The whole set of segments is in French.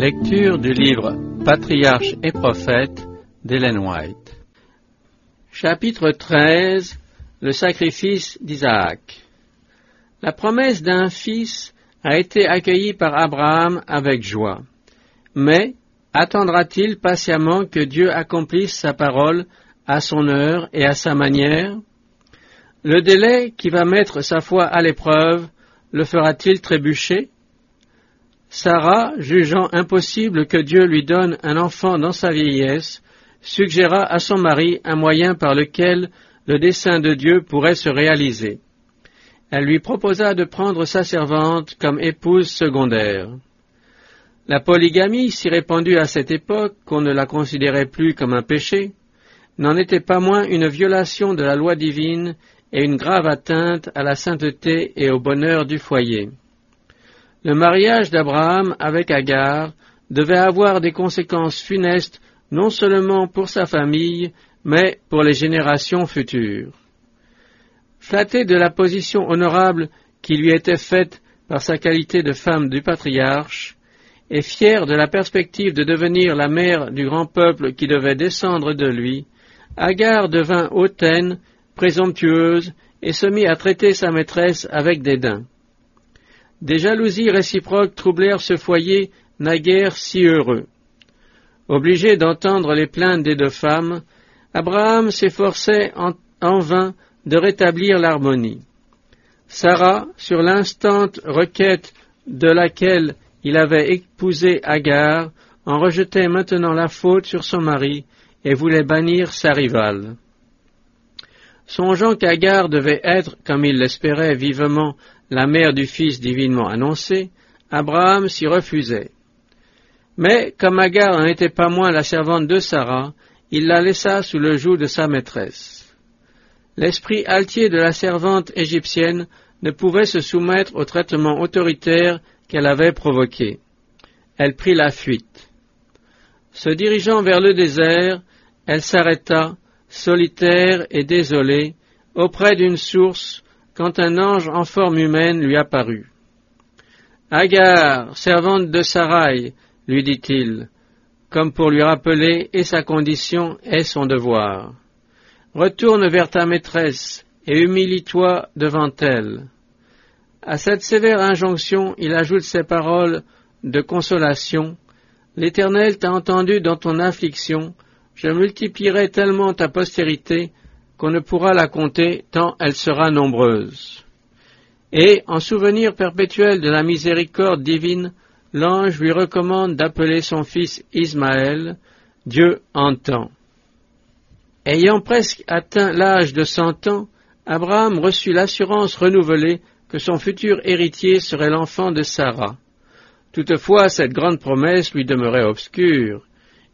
Lecture du livre Patriarche et prophète d'Ellen White. Chapitre 13 Le sacrifice d'Isaac. La promesse d'un fils a été accueillie par Abraham avec joie. Mais attendra-t-il patiemment que Dieu accomplisse sa parole à son heure et à sa manière? Le délai qui va mettre sa foi à l'épreuve le fera-t-il trébucher? Sarah, jugeant impossible que Dieu lui donne un enfant dans sa vieillesse, suggéra à son mari un moyen par lequel le dessein de Dieu pourrait se réaliser. Elle lui proposa de prendre sa servante comme épouse secondaire. La polygamie, si répandue à cette époque qu'on ne la considérait plus comme un péché, n'en était pas moins une violation de la loi divine et une grave atteinte à la sainteté et au bonheur du foyer. Le mariage d'Abraham avec Agar devait avoir des conséquences funestes non seulement pour sa famille, mais pour les générations futures. Flatté de la position honorable qui lui était faite par sa qualité de femme du patriarche, et fier de la perspective de devenir la mère du grand peuple qui devait descendre de lui, Agar devint hautaine, présomptueuse, et se mit à traiter sa maîtresse avec dédain. Des jalousies réciproques troublèrent ce foyer naguère si heureux. Obligé d'entendre les plaintes des deux femmes, Abraham s'efforçait en, vain de rétablir l'harmonie. Sarah, sur l'instante requête de laquelle il avait épousé Agar, en rejetait maintenant la faute sur son mari et voulait bannir sa rivale. Songeant qu'Agar devait être, comme il l'espérait vivement, la mère du Fils divinement annoncé, Abraham s'y refusait. Mais, comme Agar n'en était pas moins la servante de Sarah, il la laissa sous le joug de sa maîtresse. L'esprit altier de la servante égyptienne ne pouvait se soumettre au traitement autoritaire qu'elle avait provoqué. Elle prit la fuite. Se dirigeant vers le désert, elle s'arrêta, solitaire et désolée, auprès d'une source quand un ange en forme humaine lui apparut. Agar, servante de Sarai, lui dit-il, comme pour lui rappeler et sa condition et son devoir. Retourne vers ta maîtresse et humilie-toi devant elle. À cette sévère injonction, il ajoute ces paroles de consolation. L'Éternel t'a entendu dans ton affliction, je multiplierai tellement ta postérité qu'on ne pourra la compter tant elle sera nombreuse. Et, en souvenir perpétuel de la miséricorde divine, l'ange lui recommande d'appeler son fils Ismaël, Dieu entend. Ayant presque atteint l'âge de cent ans, Abraham reçut l'assurance renouvelée que son futur héritier serait l'enfant de Sarah. Toutefois, cette grande promesse lui demeurait obscure.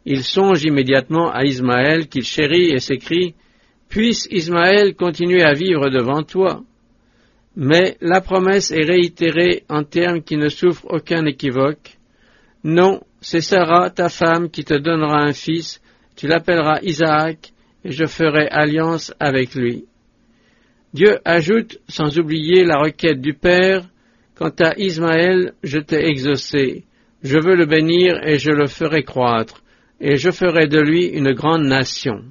Il songe immédiatement à Ismaël qu'il chérit et s'écrie Puisse Ismaël continuer à vivre devant toi. Mais la promesse est réitérée en termes qui ne souffrent aucun équivoque. Non, c'est Sarah, ta femme, qui te donnera un fils, tu l'appelleras Isaac, et je ferai alliance avec lui. Dieu ajoute, sans oublier la requête du Père, Quant à Ismaël, je t'ai exaucé, je veux le bénir et je le ferai croître, et je ferai de lui une grande nation.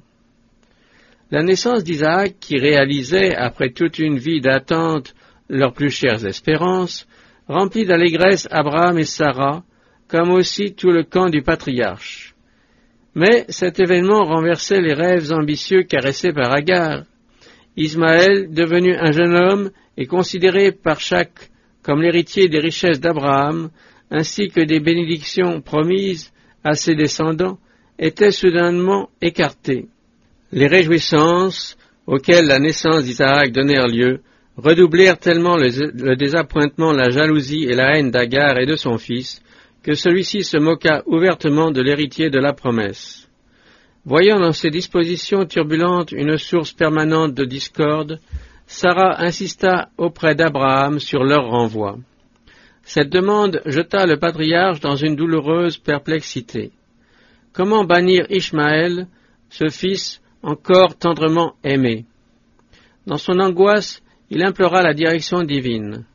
La naissance d'Isaac, qui réalisait, après toute une vie d'attente, leurs plus chères espérances, remplit d'allégresse Abraham et Sarah, comme aussi tout le camp du patriarche. Mais cet événement renversait les rêves ambitieux caressés par Agar. Ismaël, devenu un jeune homme et considéré par chaque comme l'héritier des richesses d'Abraham, ainsi que des bénédictions promises à ses descendants, était soudainement écarté. Les auxquelles la naissance d'Isaac donnèrent lieu redoublèrent tellement le, le, désappointement, la jalousie et la haine d'Agar et de son fils, que celui-ci se moqua ouvertement de l'héritier de la promesse. Voyant dans ces dispositions turbulentes une source permanente de discorde, Sarah insista auprès d'Abraham sur leur renvoi. Cette demande jeta le patriarche dans une douloureuse perplexité. Comment bannir Ishmaël, ce fils encore tendrement aimé. Dans son angoisse, il implora la direction divine.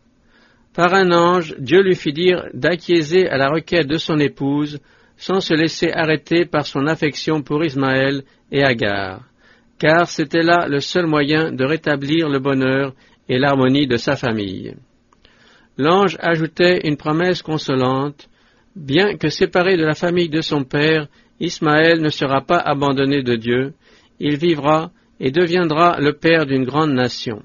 Par un ange, Dieu lui fit dire d'acquiescer à la requête de son épouse, sans se laisser arrêter par son affection pour Ismaël et Agar, car c'était là le seul moyen de rétablir le bonheur et l'harmonie de sa famille. L'ange ajoutait une promesse consolante, bien que séparé de la famille de son père, Ismaël ne sera pas abandonné de Dieu, il vivra et deviendra le père d'une grande nation.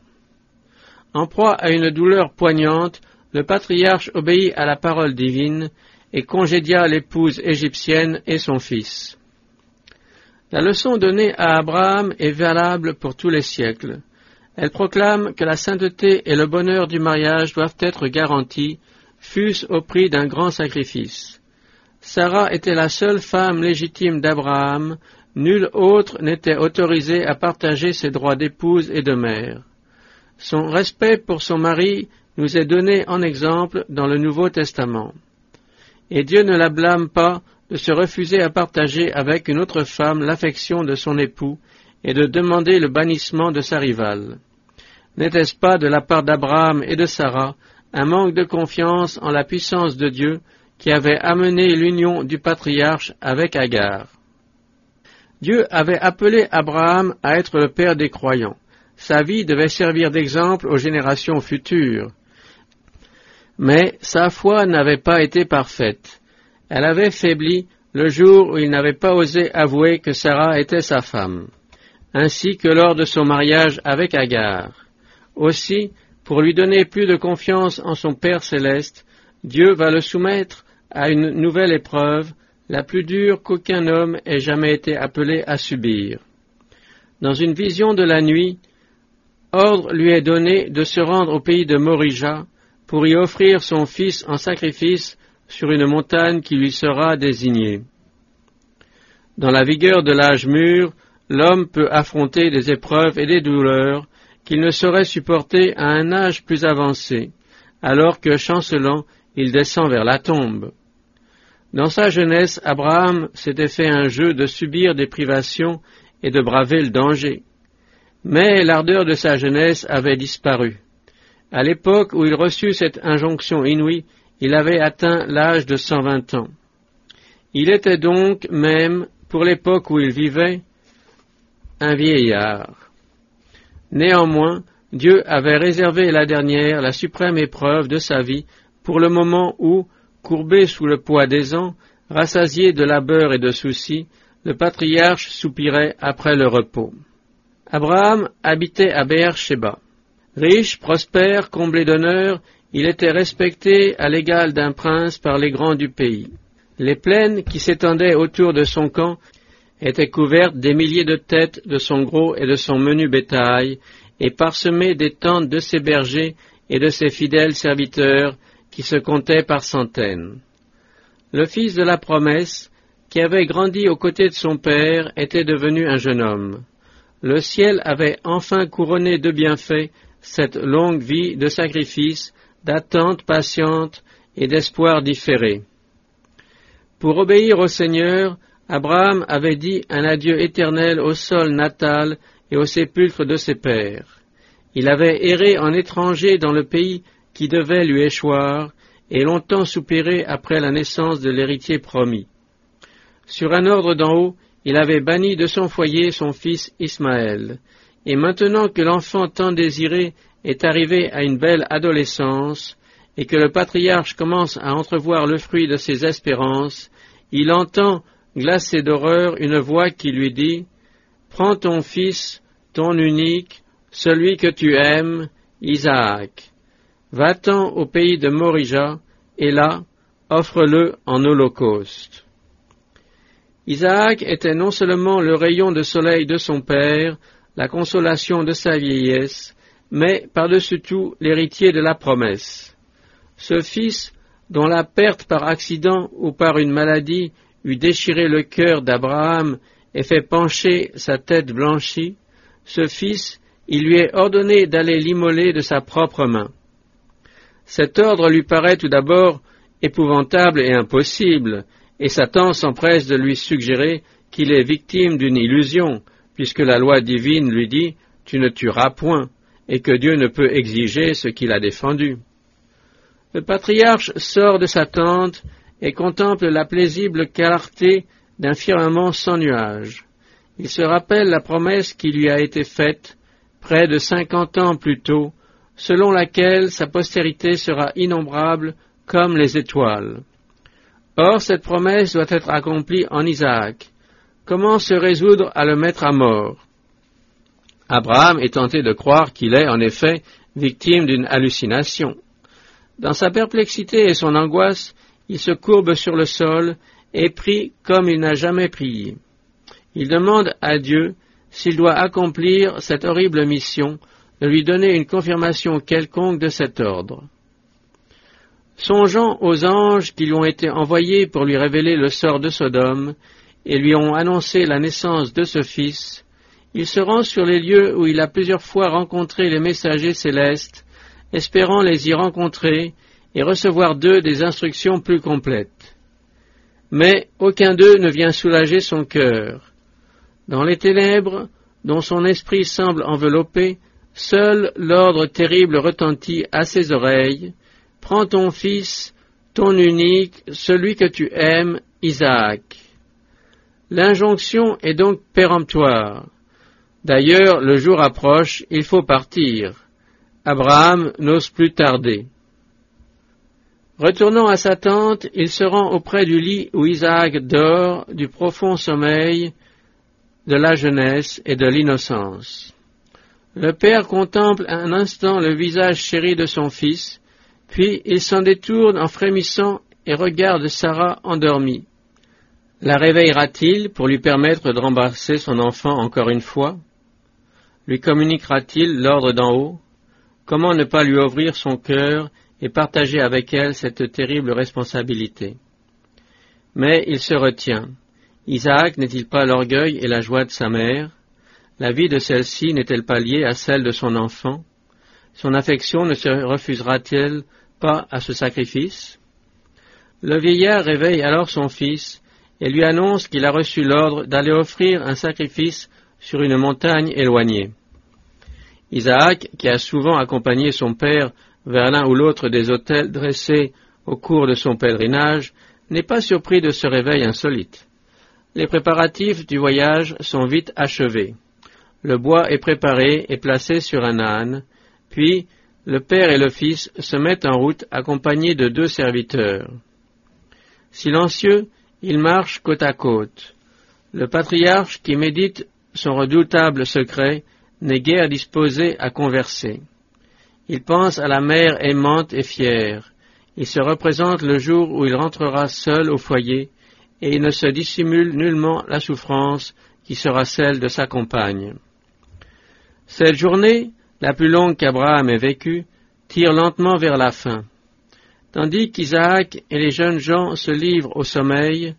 En proie à une douleur poignante, le patriarche obéit à la parole divine et congédia l'épouse égyptienne et son fils. La leçon donnée à Abraham est valable pour tous les siècles. Elle proclame que la sainteté et le bonheur du mariage doivent être garantis, fût-ce au prix d'un grand sacrifice. Sarah était la seule femme légitime d'Abraham, nulle autre n'était autorisée à partager ses droits d'épouse et de mère. Son respect pour son mari nous est donné en exemple dans le Nouveau Testament. Et Dieu ne la blâme pas de se refuser à partager avec une autre femme l'affection de son époux et de demander le bannissement de sa rivale. N'était-ce pas de la part d'Abraham et de Sarah un manque de confiance en la puissance de Dieu qui avait amené l'union du patriarche avec Agar? Dieu avait appelé Abraham à être le père des croyants. Sa vie devait servir d'exemple aux générations futures. Mais sa foi n'avait pas été parfaite. Elle avait faibli le jour où il n'avait pas osé avouer que Sarah était sa femme, ainsi que lors de son mariage avec Agar. Aussi, pour lui donner plus de confiance en son Père céleste, Dieu va le soumettre à une nouvelle épreuve, la plus dure qu'aucun homme ait jamais été appelé à subir. Dans une vision de la nuit, ordre lui est donné de se rendre au pays de Morija pour y offrir son fils en sacrifice sur une montagne qui lui sera désignée. Dans la vigueur de l'âge mûr, l'homme peut affronter des épreuves et des douleurs qu'il ne saurait supporter à un âge plus avancé, alors que, chancelant, il descend vers la tombe. Dans sa jeunesse, Abraham s'était fait un jeu de subir des privations et de braver le danger. Mais l'ardeur de sa jeunesse avait disparu. À l'époque où il reçut cette injonction inouïe, il avait atteint l'âge de cent vingt ans. Il était donc même, pour l'époque où il vivait, un vieillard. Néanmoins, Dieu avait réservé la dernière, la suprême épreuve de sa vie, pour le moment où, courbé sous le poids des ans, rassasié de labeur et de soucis, le patriarche soupirait après le repos. Abraham habitait à Beer-Sheba. Riche, prospère, comblé d'honneur, il était respecté à l'égal d'un prince par les grands du pays. Les plaines qui s'étendaient autour de son camp étaient couvertes des milliers de têtes de son gros et de son menu bétail, et parsemées des tentes de ses bergers et de ses fidèles serviteurs qui se comptaient par centaines. Le fils de la promesse, qui avait grandi aux côtés de son père, était devenu un jeune homme. Le ciel avait enfin couronné de bienfaits cette longue vie de sacrifice, d'attente patiente et d'espoir différé. Pour obéir au Seigneur, Abraham avait dit un adieu éternel au sol natal et au sépulcre de ses pères. Il avait erré en étranger dans le pays qui devait lui échoir, et longtemps soupiré après la naissance de l'héritier promis. Sur un ordre d'en haut, il avait banni de son foyer son fils Ismaël, et maintenant que l'enfant tant désiré est arrivé à une belle adolescence, et que le patriarche commence à entrevoir le fruit de ses espérances, il entend glacé d'horreur, une voix qui lui dit Prends ton fils, ton unique, celui que tu aimes, Isaac. Va-t'en au pays de Morija, et là, offre-le en holocauste. Isaac était non seulement le rayon de soleil de son père, la consolation de sa vieillesse, mais par-dessus tout l'héritier de la promesse. Ce fils, dont la perte par accident ou par une maladie eût déchiré le cœur d'Abraham et fait pencher sa tête blanchie, ce fils, il lui est ordonné d'aller l'immoler de sa propre main. Cet ordre lui paraît tout d'abord épouvantable et impossible, et Satan s'empresse de lui suggérer qu'il est victime d'une illusion, puisque la loi divine lui dit Tu ne tueras point, et que Dieu ne peut exiger ce qu'il a défendu. Le patriarche sort de sa tente et contemple la paisible clarté d'un firmament sans nuages. Il se rappelle la promesse qui lui a été faite près de cinquante ans plus tôt, selon laquelle sa postérité sera innombrable comme les étoiles. Or, cette promesse doit être accomplie en Isaac. Comment se résoudre à le mettre à mort? Abraham est tenté de croire qu'il est, en effet, victime d'une hallucination. Dans sa perplexité et son angoisse, il se courbe sur le sol et prie comme il n'a jamais prié. Il demande à Dieu s'il doit accomplir cette horrible mission, de lui donner une confirmation quelconque de cet ordre. Songeant aux anges qui lui ont été envoyés pour lui révéler le sort de Sodome et lui ont annoncé la naissance de ce fils, il se rend sur les lieux où il a plusieurs fois rencontré les messagers célestes, espérant les y rencontrer et recevoir d'eux des instructions plus complètes. Mais aucun d'eux ne vient soulager son cœur. Dans les ténèbres, dont son esprit semble enveloppé, seul l'ordre terrible retentit à ses oreilles, Prends ton fils, ton unique, celui que tu aimes, Isaac. L'injonction est donc péremptoire. D'ailleurs, le jour approche, il faut partir. Abraham n'ose plus tarder. Retournant à sa tente, il se rend auprès du lit où Isaac dort du profond sommeil de la jeunesse et de l'innocence. Le père contemple un instant le visage chéri de son fils, puis il s'en détourne en frémissant et regarde Sarah endormie. La réveillera-t-il pour lui permettre de rembrasser son enfant encore une fois? Lui communiquera-t-il l'ordre d'en haut? Comment ne pas lui ouvrir son cœur et partager avec elle cette terrible responsabilité? Mais il se retient. Isaac n'est-il pas l'orgueil et la joie de sa mère? La vie de celle-ci n'est-elle pas liée à celle de son enfant? Son affection ne se refusera-t-elle pas à ce sacrifice? Le vieillard réveille alors son fils et lui annonce qu'il a reçu l'ordre d'aller offrir un sacrifice sur une montagne éloignée. Isaac, qui a souvent accompagné son père vers l'un ou l'autre des hôtels dressés au cours de son pèlerinage, n'est pas surpris de ce réveil insolite. Les préparatifs du voyage sont vite achevés. Le bois est préparé et placé sur un âne, puis le père et le fils se mettent en route accompagnés de deux serviteurs. Silencieux, ils marchent côte à côte. Le patriarche qui médite son redoutable secret n'est guère disposé à converser. Il pense à la mère aimante et fière. Il se représente le jour où il rentrera seul au foyer, et il ne se dissimule nullement la souffrance qui sera celle de sa compagne. Cette journée, la plus longue qu'Abraham ait vécue, tire lentement vers la fin. Tandis qu'Isaac et les jeunes gens se livrent au sommeil,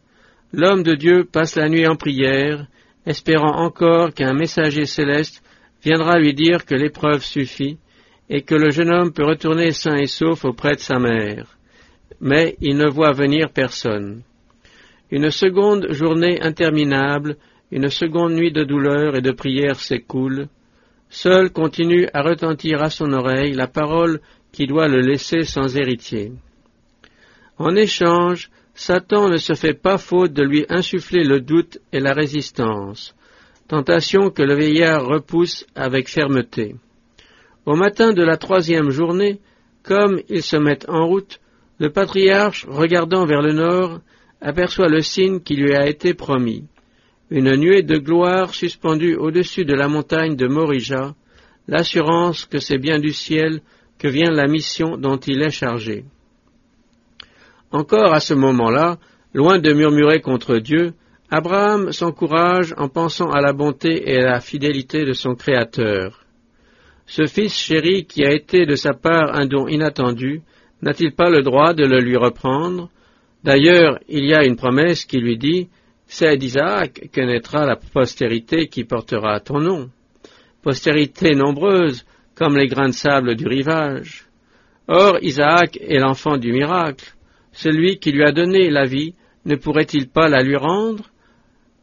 l'homme de Dieu passe la nuit en prière, espérant encore qu'un messager céleste viendra lui dire que l'épreuve suffit et que le jeune homme peut retourner sain et sauf auprès de sa mère. Mais il ne voit venir personne. Une seconde journée interminable, une seconde nuit de douleur et de prière s'écoule. Seul continue à retentir à son oreille la parole qui doit le laisser sans héritier. En échange, Satan ne se fait pas faute de lui insuffler le doute et la résistance, tentation que le vieillard repousse avec fermeté. Au matin de la troisième journée, comme ils se mettent en route, le patriarche, regardant vers le nord, aperçoit le signe qui lui a été promis, une nuée de gloire suspendue au-dessus de la montagne de Morija, l'assurance que c'est bien du ciel que vient la mission dont il est chargé. Encore à ce moment-là, loin de murmurer contre Dieu, Abraham s'encourage en pensant à la bonté et à la fidélité de son Créateur. Ce fils chéri qui a été de sa part un don inattendu, n'a-t-il pas le droit de le lui reprendre? D'ailleurs, il y a une promesse qui lui dit C'est d'Isaac que naîtra la postérité qui portera ton nom. Postérité nombreuse, comme les grains de sable du rivage. Or, Isaac est l'enfant du miracle. Celui qui lui a donné la vie, ne pourrait-il pas la lui rendre?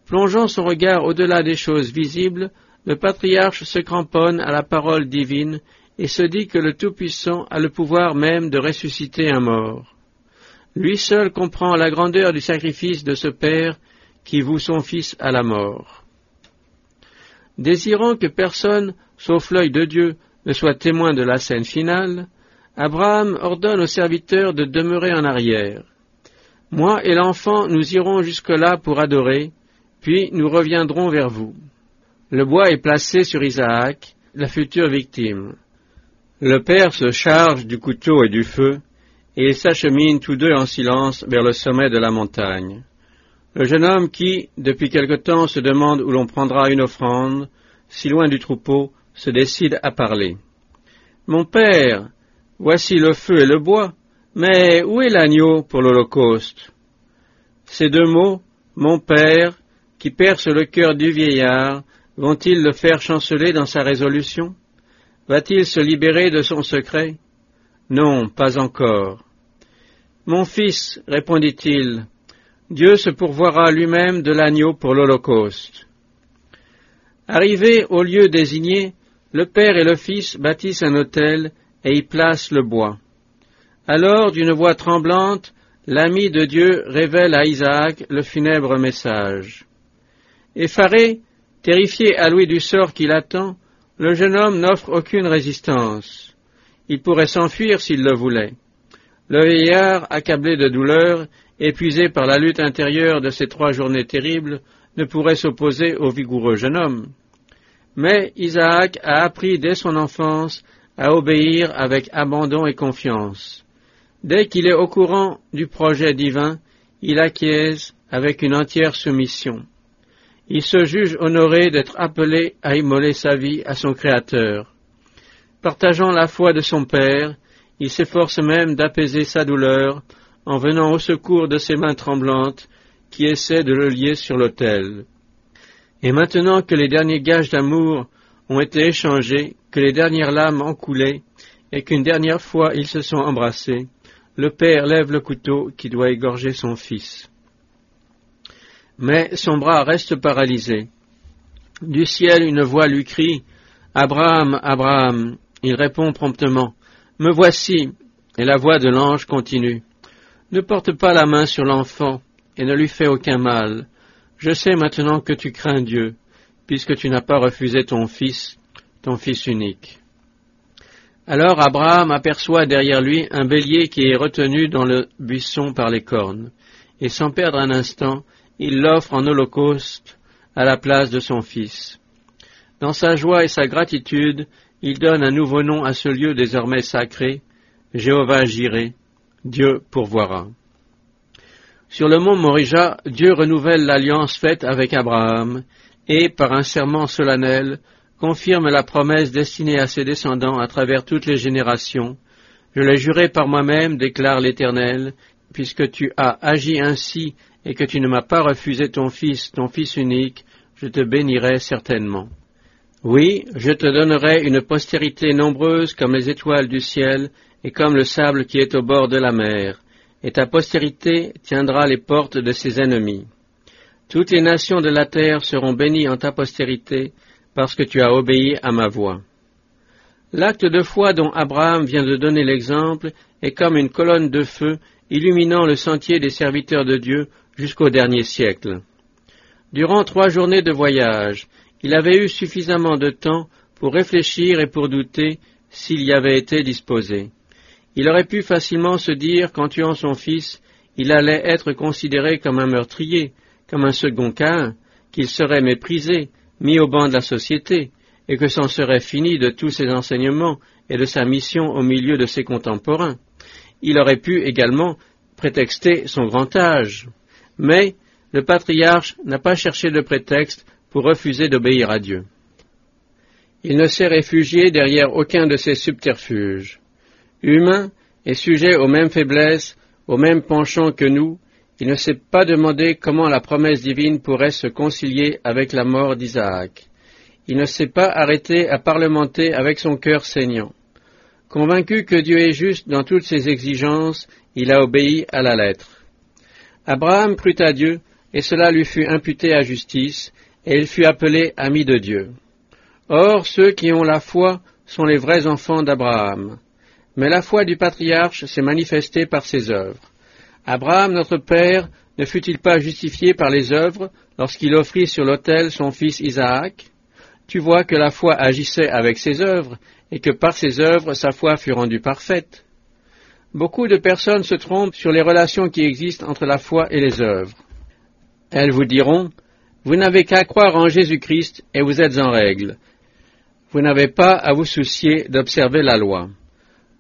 Plongeant son regard au-delà des choses visibles, le patriarche se cramponne à la parole divine et se dit que le Tout-Puissant a le pouvoir même de ressusciter un mort. Lui seul comprend la grandeur du sacrifice de ce Père qui voue son Fils à la mort. Désirant que personne, sauf l'œil de Dieu, ne soit témoin de la scène finale, Abraham ordonne aux serviteurs de demeurer en arrière. Moi et l'enfant, nous irons jusque-là pour adorer, puis nous reviendrons vers vous. Le bois est placé sur Isaac, la future victime. Le père se charge du couteau et du feu, et ils s'acheminent tous deux en silence vers le sommet de la montagne. Le jeune homme qui, depuis quelque temps, se demande où l'on prendra une offrande, si loin du troupeau, se décide à parler. Mon père, voici le feu et le bois, mais où est l'agneau pour l'Holocauste? Ces deux mots, mon père, qui percent le cœur du vieillard, vont-ils le faire chanceler dans sa résolution? Va-t-il se libérer de son secret? Non, pas encore. Mon fils, répondit-il, Dieu se pourvoira lui-même de l'agneau pour l'Holocauste. Arrivé au lieu désigné, le père et le fils bâtissent un autel et y placent le bois. Alors, d'une voix tremblante, l'ami de Dieu révèle à Isaac le funèbre message. Effaré, terrifié à Louis du sort qui l'attend, le jeune homme n'offre aucune résistance. Il pourrait s'enfuir s'il le voulait. Le vieillard, accablé de douleur, épuisé par la lutte intérieure de ces trois journées terribles, ne pourrait s'opposer au vigoureux jeune homme. Mais Isaac a appris dès son enfance à obéir avec abandon et confiance. Dès qu'il est au courant du projet divin, il acquiesce avec une entière soumission. Il se juge honoré d'être appelé à immoler sa vie à son Créateur. Partageant la foi de son Père, il s'efforce même d'apaiser sa douleur en venant au secours de ses mains tremblantes qui essaient de le lier sur l'autel. Et maintenant que les derniers gages d'amour ont été échangés, que les dernières larmes ont coulé, et qu'une dernière fois ils se sont embrassés, le père lève le couteau qui doit égorger son fils. Mais son bras reste paralysé. Du ciel, une voix lui crie Abraham, Abraham. Il répond promptement Me voici. Et la voix de l'ange continue Ne porte pas la main sur l'enfant et ne lui fais aucun mal. Je sais maintenant que tu crains Dieu, puisque tu n'as pas refusé ton fils, ton fils unique. Alors Abraham aperçoit derrière lui un bélier qui est retenu dans le buisson par les cornes, et sans perdre un instant, il l'offre en holocauste à la place de son fils. Dans sa joie et sa gratitude, il donne un nouveau nom à ce lieu désormais sacré, Jéhovah Jiré, Dieu pourvoira. Sur le mont Morija, Dieu renouvelle l'alliance faite avec Abraham, et, par un serment solennel, confirme la promesse destinée à ses descendants à travers toutes les générations. Je l'ai juré par moi-même, déclare l'Éternel, puisque tu as agi ainsi et que tu ne m'as pas refusé ton fils, ton fils unique, je te bénirai certainement. Oui, je te donnerai une postérité nombreuse comme les étoiles du ciel et comme le sable qui est au bord de la mer, et ta postérité tiendra les portes de ses ennemis. Toutes les nations de la terre seront bénies en ta postérité, parce que tu as obéi à ma voix. L'acte de foi dont Abraham vient de donner l'exemple est comme une colonne de feu illuminant le sentier des serviteurs de Dieu jusqu'au dernier siècle. Durant trois journées de voyage, il avait eu suffisamment de temps pour réfléchir et pour douter s'il y avait été disposé. Il aurait pu facilement se dire qu'en tuant son fils, il allait être considéré comme un meurtrier, comme un second Cain, qu'il serait méprisé, mis au banc de la société, et que c'en serait fini de tous ses enseignements et de sa mission au milieu de ses contemporains. Il aurait pu également prétexter son grand âge. Mais le patriarche n'a pas cherché de prétexte refuser d'obéir à Dieu. Il ne s'est réfugié derrière aucun de ses subterfuges. Humain et sujet aux mêmes faiblesses, aux mêmes penchants que nous, il ne s'est pas demandé comment la promesse divine pourrait se concilier avec la mort d'Isaac. Il ne s'est pas arrêté à parlementer avec son cœur saignant. Convaincu que Dieu est juste dans toutes ses exigences, il a obéi à la lettre. Abraham crut à Dieu, et cela lui fut imputé à justice, et il fut appelé ami de Dieu. Or, ceux qui ont la foi sont les vrais enfants d'Abraham. Mais la foi du patriarche s'est manifestée par ses œuvres. Abraham, notre père, ne fut-il pas justifié par les œuvres lorsqu'il offrit sur l'autel son fils Isaac? Tu vois que la foi agissait avec ses œuvres, et que par ses œuvres sa foi fut rendue parfaite. Beaucoup de personnes se trompent sur les relations qui existent entre la foi et les œuvres. Elles vous diront, vous n'avez qu'à croire en Jésus-Christ et vous êtes en règle. Vous n'avez pas à vous soucier d'observer la loi.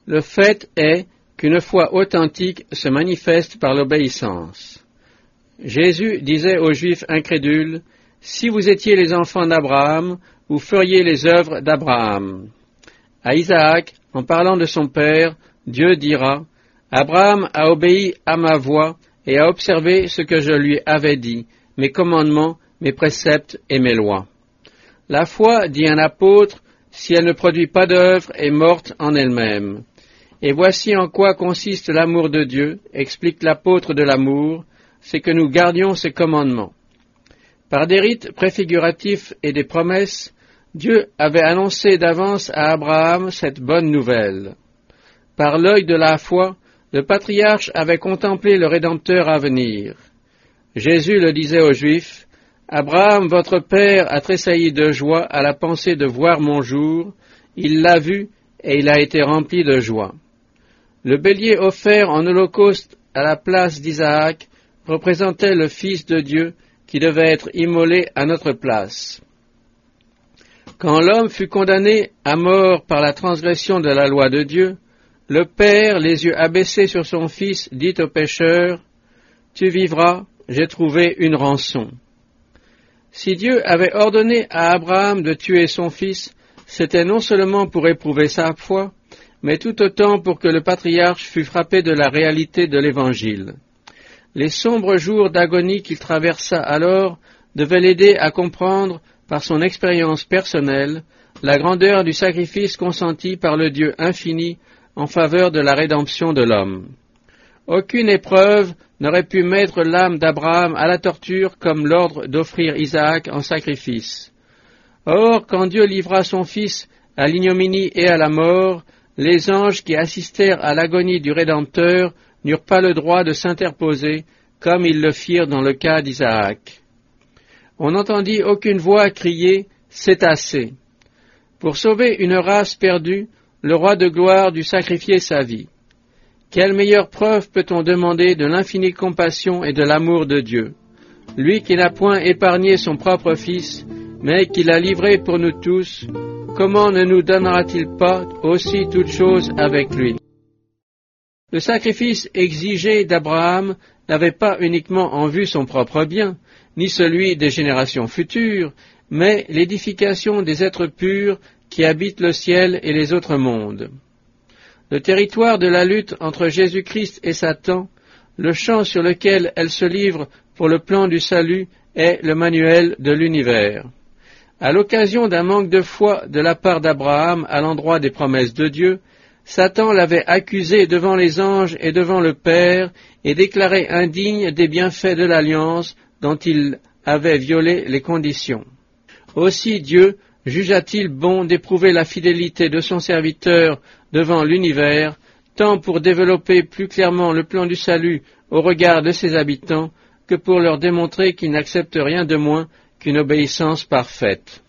Le fait est qu'une foi authentique se manifeste par l'obéissance. Jésus disait aux Juifs incrédules, Si vous étiez les enfants d'Abraham, vous feriez les œuvres d'Abraham. À Isaac, en parlant de son père, Dieu dira, Abraham a obéi à ma voix et a observé ce que je lui avais dit, mes commandements, mes préceptes et mes lois. La foi, dit un apôtre, si elle ne produit pas d'œuvre, est morte en elle-même. Et voici en quoi consiste l'amour de Dieu, explique l'apôtre de l'amour, c'est que nous gardions ses commandements. Par des rites préfiguratifs et des promesses, Dieu avait annoncé d'avance à Abraham cette bonne nouvelle. Par l'œil de la foi, le patriarche avait contemplé le Rédempteur à venir. Jésus le disait aux Juifs, Abraham, votre père, a tressailli de joie à la pensée de voir mon jour, il l'a vu et il a été rempli de joie. Le bélier offert en holocauste à la place d'Isaac représentait le Fils de Dieu qui devait être immolé à notre place. Quand l'homme fut condamné à mort par la transgression de la loi de Dieu, le Père, les yeux abaissés sur son Fils, dit au pécheur, Tu vivras, j'ai trouvé une rançon. Si Dieu avait ordonné à Abraham de tuer son fils, c'était non seulement pour éprouver sa foi, mais tout autant pour que le patriarche fût frappé de la réalité de l'Évangile. Les sombres jours d'agonie qu'il traversa alors devaient l'aider à comprendre, par son expérience personnelle, la grandeur du sacrifice consenti par le Dieu infini en faveur de la rédemption de l'homme. Aucune épreuve n'aurait pu mettre l'âme d'Abraham à la torture comme l'ordre d'offrir Isaac en sacrifice. Or, quand Dieu livra son fils à l'ignominie et à la mort, les anges qui assistèrent à l'agonie du Rédempteur n'eurent pas le droit de s'interposer, comme ils le firent dans le cas d'Isaac. On n'entendit aucune voix crier C'est assez. Pour sauver une race perdue, le roi de gloire dut sacrifier sa vie. Quelle meilleure preuve peut-on demander de l'infinie compassion et de l'amour de Dieu? Lui qui n'a point épargné son propre Fils, mais qui l'a livré pour nous tous, comment ne nous donnera-t-il pas aussi toutes choses avec lui? Le sacrifice exigé d'Abraham n'avait pas uniquement en vue son propre bien, ni celui des générations futures, mais l'édification des êtres purs qui habitent le ciel et les autres mondes. Le territoire de la lutte entre Jésus-Christ et Satan, le champ sur lequel elle se livre pour le plan du salut, est le manuel de l'univers. À l'occasion d'un manque de foi de la part d'Abraham à l'endroit des promesses de Dieu, Satan l'avait accusé devant les anges et devant le Père et déclaré indigne des bienfaits de l'alliance dont il avait violé les conditions. Aussi Dieu jugea-t-il bon d'éprouver la fidélité de son serviteur devant l'univers, tant pour développer plus clairement le plan du salut au regard de ses habitants, que pour leur démontrer qu'il n'accepte rien de moins qu'une obéissance parfaite?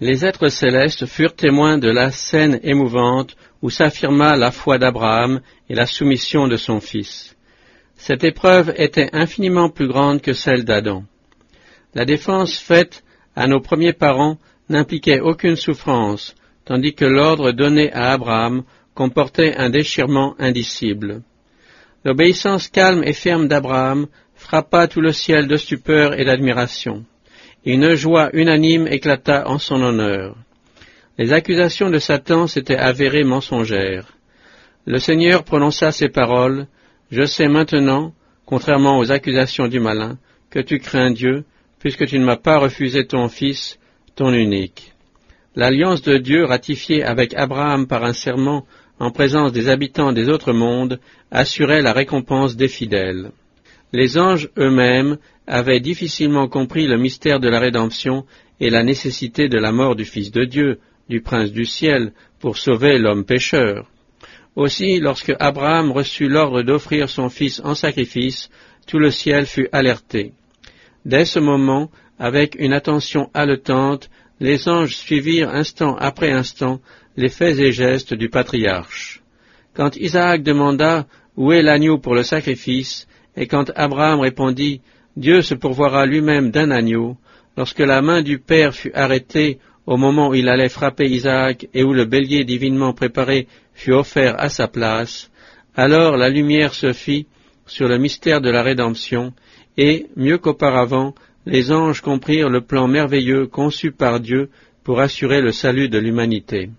Les êtres célestes furent témoins de la scène émouvante où s'affirma la foi d'Abraham et la soumission de son fils. Cette épreuve était infiniment plus grande que celle d'Adam. La défense faite à nos premiers parents n'impliquait aucune souffrance, tandis que l'ordre donné à Abraham comportait un déchirement indicible. L'obéissance calme et ferme d'Abraham frappa tout le ciel de stupeur et d'admiration. Une joie unanime éclata en son honneur. Les accusations de Satan s'étaient avérées mensongères. Le Seigneur prononça ces paroles, Je sais maintenant, contrairement aux accusations du malin, que tu crains Dieu, puisque tu ne m'as pas refusé ton Fils, ton unique. L'alliance de Dieu ratifiée avec Abraham par un serment en présence des habitants des autres mondes assurait la récompense des fidèles. Les anges eux-mêmes avaient difficilement compris le mystère de la rédemption et la nécessité de la mort du Fils de Dieu, du prince du ciel pour sauver l'homme pécheur. Aussi, lorsque Abraham reçut l'ordre d'offrir son fils en sacrifice, tout le ciel fut alerté. Dès ce moment, avec une attention haletante, les anges suivirent instant après instant les faits et gestes du patriarche. Quand Isaac demanda où est l'agneau pour le sacrifice, et quand Abraham répondit Dieu se pourvoira lui-même d'un agneau, lorsque la main du Père fut arrêtée au moment où il allait frapper Isaac et où le bélier divinement préparé fut offert à sa place, alors la lumière se fit sur le mystère de la rédemption, et, mieux qu'auparavant, les anges comprirent le plan merveilleux conçu par Dieu pour assurer le salut de l'humanité.